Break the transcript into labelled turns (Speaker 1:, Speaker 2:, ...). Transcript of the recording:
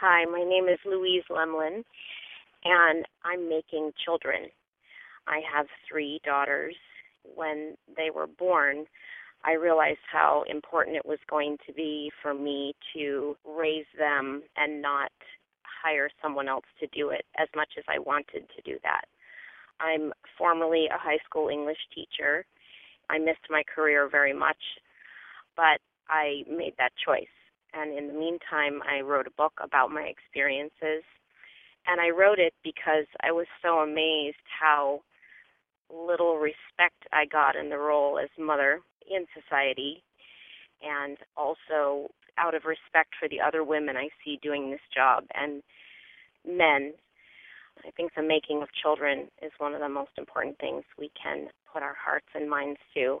Speaker 1: Hi, my name is Louise Laemmlen, and I'm making children. I have three daughters. When they were born, I realized how important it was going to be for me to raise them and not hire someone else to do it as much as I wanted to do that. I'm formerly a high school English teacher. I missed my career very much, but I made that choice. And in the meantime, I wrote a book about my experiences. And I wrote it because I was so amazed how little respect I got in the role as mother in society, and also out of respect for the other women I see doing this job and men. I think the making of children is one of the most important things we can put our hearts and minds to.